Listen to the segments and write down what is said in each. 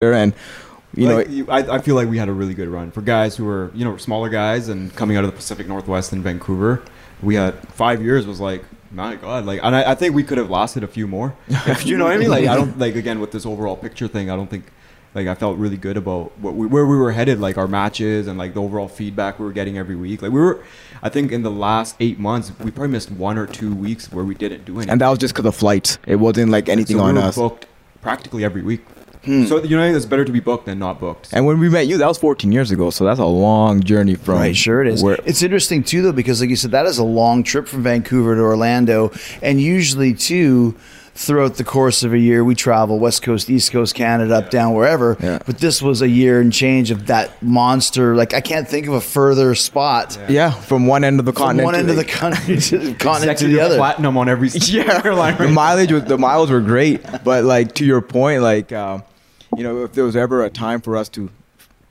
and you like, know, I, I feel like we had a really good run for guys who were you know smaller guys and coming out of the Pacific Northwest in Vancouver. We had five years was like my god like and I, I think we could have lasted a few more. you know what I mean? Like I don't like again with this overall picture thing. I don't think like I felt really good about what we, where we were headed, like our matches and like the overall feedback we were getting every week. Like we were, I think in the last eight months we probably missed one or two weeks where we didn't do anything. and that was just because of flights. It wasn't like anything so on we were us. booked practically every week. Hmm. So you know it's better to be booked than not booked. And when we met you, that was 14 years ago. So that's a long journey from. Right, sure it is. where- It's interesting too, though, because like you said, that is a long trip from Vancouver to Orlando, and usually too. Throughout the course of a year, we travel West Coast, East Coast, Canada, up, down, wherever. Yeah. But this was a year and change of that monster. Like I can't think of a further spot yeah, from one end of the from continent. one to end of the the- country to the continent to the other. platinum on every yeah, airline. the mileage was the miles were great, but like to your point, like um, you know, if there was ever a time for us to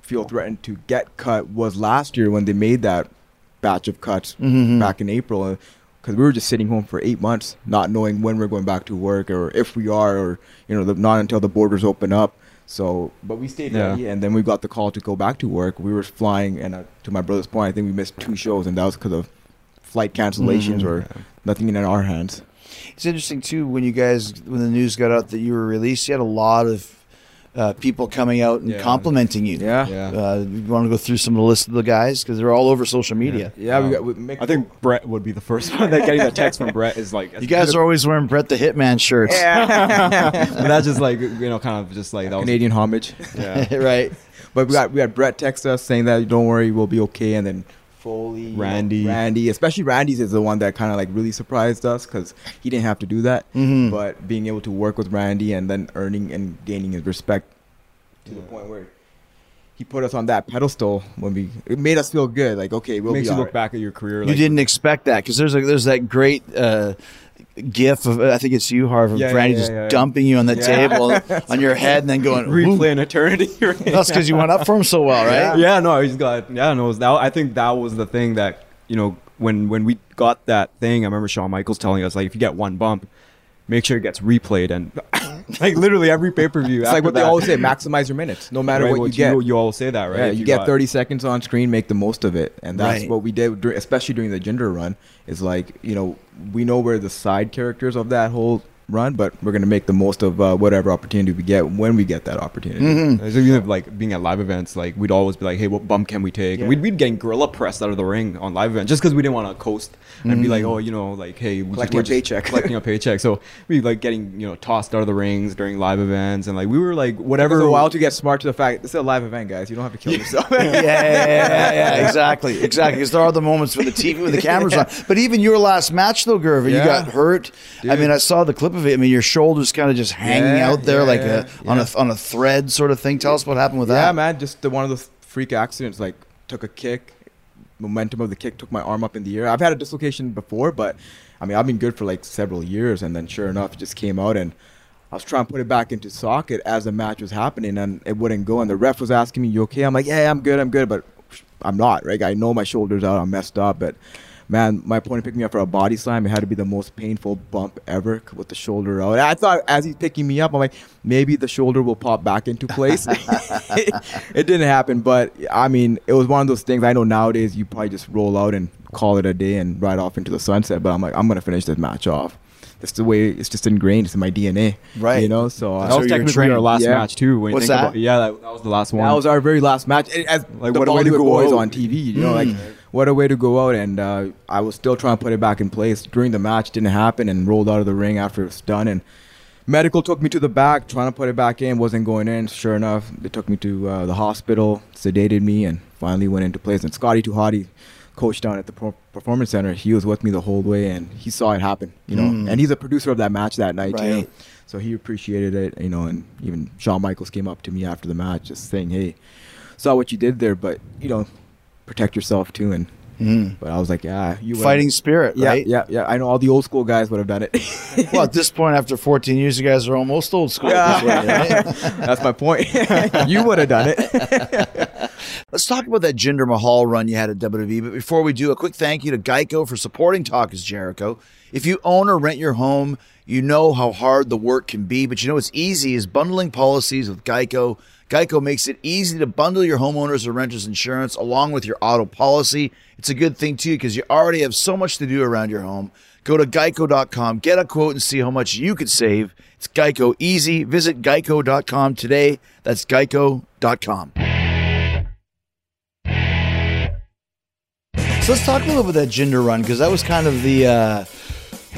feel threatened to get cut was last year when they made that batch of cuts Mhm. back in April, because we were just sitting home for eight months, not knowing when we're going back to work or if we are, or you know, the, not until the borders open up. So, but we stayed Yeah. ready, and then we got the call to go back to work. We were flying, and uh, to my brother's point, I think we missed two shows, and that was because of flight cancellations Mhm. or nothing in our hands. It's interesting too when you guys when the news got out that you were released. You had a lot of uh, people coming out and Yeah. complimenting you. Yeah. Yeah. Uh, you want to go through some of the list of the guys because they're all over social media. Yeah, we Um, got. We make, I think Brett would be the first one that getting that text from Brett is like You guys are always wearing Brett the Hitman shirts, Yeah. but that's just like you know kind of just like that was Canadian homage. yeah. right? But we got we had Brett text us saying that don't worry, we'll be okay, and then Foley, Randy. Randy, especially Randy's is the one that kind of like really surprised us because he didn't have to do that, Mhm. but being able to work with Randy and then earning and gaining his respect to the point where. He put us on that pedestal when we. It made us feel good. Like okay, we'll makes be you look alright. back at your career. You Like, didn't expect that because there's a, there's that great uh, gif of I think it's you, Harvard, Yeah, Randy yeah, just yeah, yeah. dumping you on the table on your head and then going replay an eternity. That's because you went up for him so well, right? Yeah, no, he's got. Yeah, no, was that, I think that was the thing that you know when when we got that thing. I remember Shawn Michaels telling us like if you get one bump, make sure it gets replayed and like literally every pay per view. It's like what they always say: maximize your minutes, no matter what you get. You, you always say that, right? Yeah, If you, get got- 30 seconds on screen, make the most of it, and that's Right. what we did, especially during the Jinder run. Is like you know we know we're the side characters of that whole run, but we're gonna make the most of uh, whatever opportunity we get when we get that opportunity. Mhm. There's even like being at live events, like we'd always be like, "Hey, what bump can we take?" Yeah. And we'd be getting gorilla pressed out of the ring on live events just because we didn't want to coast and be like, Mm. "Oh, you know, like, hey, we Collecting we're a paycheck." collecting a paycheck." So we like getting you know tossed out of the rings during live events, and like we were like It whatever. was a while to get smart to the fact this is a live event, guys. You don't have to kill yourself. yeah, yeah, yeah, yeah, yeah, exactly, exactly. Because there are the moments with the TV with the cameras on. But even your last match, though, Gervin, you got hurt. I mean, I saw the clip of it. I mean, your shoulders kind of just hanging Yeah, out there, yeah, like yeah, a on a on a thread sort of thing. Tell us what happened with that. yeah, man, just the, one of those freak accidents. Like took a kick, momentum of the kick took my arm up in the air. I've had a dislocation before, but I mean I've been good for like several years, and then sure enough, it just came out and. I was trying to put it back into socket as the match was happening, and it wouldn't go. And the ref was asking me, "You okay?" I'm like, "Yeah, I'm good, I'm good," but I'm not. Right? I know my shoulders out. I'm messed up, but man, my opponent picked me up for a body slam. It had to be the most painful bump ever with the shoulder out. I thought as he's picking me up, I'm like, maybe the shoulder will pop back into place. it didn't happen, but I mean, it was one of those things. I know nowadays you probably just roll out and call it a day and ride off into the sunset. But I'm like, I'm gonna finish this match off. That's the way it's just ingrained. It's in my DNA, Right. You know, so that uh, So was you're technically our last Yeah. match too. When you What's think that? About, yeah, that, that was the last one. that was our very last match. It- As Like, the what a way to Bollywood go boys on TV, you know, like what a way to go out. And uh, I was still trying to put it back in place during the match. Didn't happen, and rolled out of the ring after it was done. And medical took me to the back, trying to put it back in, wasn't going in. Sure enough, they took me to uh, the hospital, sedated me, and finally went into place. And Scotty 2 Hotty, coach down at the Pro- performance center, he was with me the whole way, and he saw it happen. You know, Mm. and he's a producer of that match that night Right. too. So he appreciated it, you know, and even Shawn Michaels came up to me after the match, just saying, "Hey, saw what you did there, but you know, protect yourself too." And Mhm. but I was like, "Yeah, you Fighting spirit, yeah, right? yeah, yeah." I know all the old school guys would have done it. Well, at this point, after 14 years, you guys are almost old school. Yeah. way, right? That's my point. you would have done it. Let's talk about that Jinder Mahal run you had at WWE. But before we do, a quick thank you to Geico for supporting Talk is Jericho. If you own or rent your home, you know how hard the work can be, but you know what's easy is bundling policies with Geico. Geico makes it easy to bundle your homeowners or renters insurance along with your auto policy. It's a good thing too because you already have so much to do around your home. Go to geico.com, get a quote, and see how much you could save. It's Geico easy. Visit geico.com today. That's geico.com. So let's talk a little bit about that Jinder run because that was kind of the uh,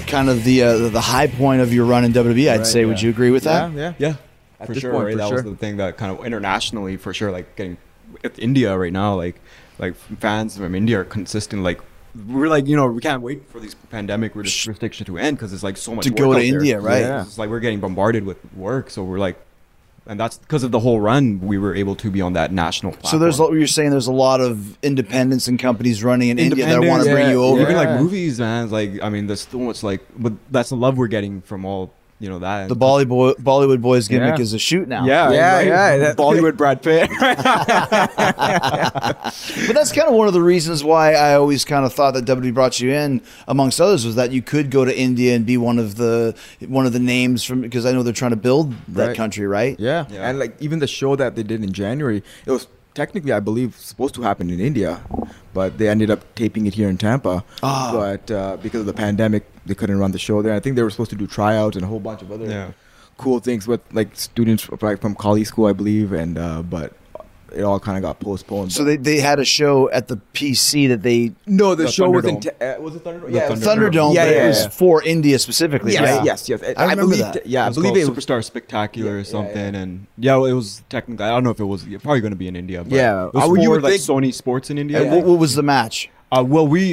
kind of the uh, the high point of your run in WWE. I'd Right, say. Would you agree with that? Yeah, yeah. Yeah, At for this sure. point, right? for that sure. was the thing that kind of internationally, for sure, like getting India right now, like like fans from India are consistent. Like we're like you know we can't wait for these pandemic res- restrictions to end because it's like so much To work go to out there. India, right? Yeah. It's like we're getting bombarded with work, so we're like, and that's because of the whole run. We were able to be on that national. Platform. So there's you're saying there's a lot of independents and companies running in India that want to Independents, bring you over. even Yeah. like movies, man. it's Like I mean, there's so much like, but that's the love we're getting from all you know that The Bollywood Bollywood boys gimmick Yeah. is a shoot now. Yeah, Yeah, right? yeah, that- Bollywood Brad Pitt. But that's kind of one of the reasons why I always kind of thought that WWE brought you in, amongst others, was that you could go to India and be one of the one of the names from because I know they're trying to build that Right. country, right? Yeah. Yeah. and like even the show that they did in January, it was technically, I believe, supposed to happen in India, but they ended up taping it here in Tampa. Ah. But uh, because of the pandemic, they couldn't run the show there. I think they were supposed to do tryouts and a whole bunch of other Yeah. cool things with like students from, like, from Khali School, I believe, and uh, but it all kind of got postponed. So they, they had a show at the PC that they no, the, The show was in Thunderdome. Ta- uh, was it Thunderdome? Yeah, it was Thunderdome. Thunderdome, Yeah, but yeah, it was for India specifically, Yes, right? yes, yes. I remember believe, that. Yeah, I It was believe called it was Superstar Spectacular Yeah, or something, yeah. and yeah, it was technically. I don't know if it was probably going to be in India. But Yeah, it was I would- you for, would like think- Sony Sports in India. And what, what was the match? Uh, well, we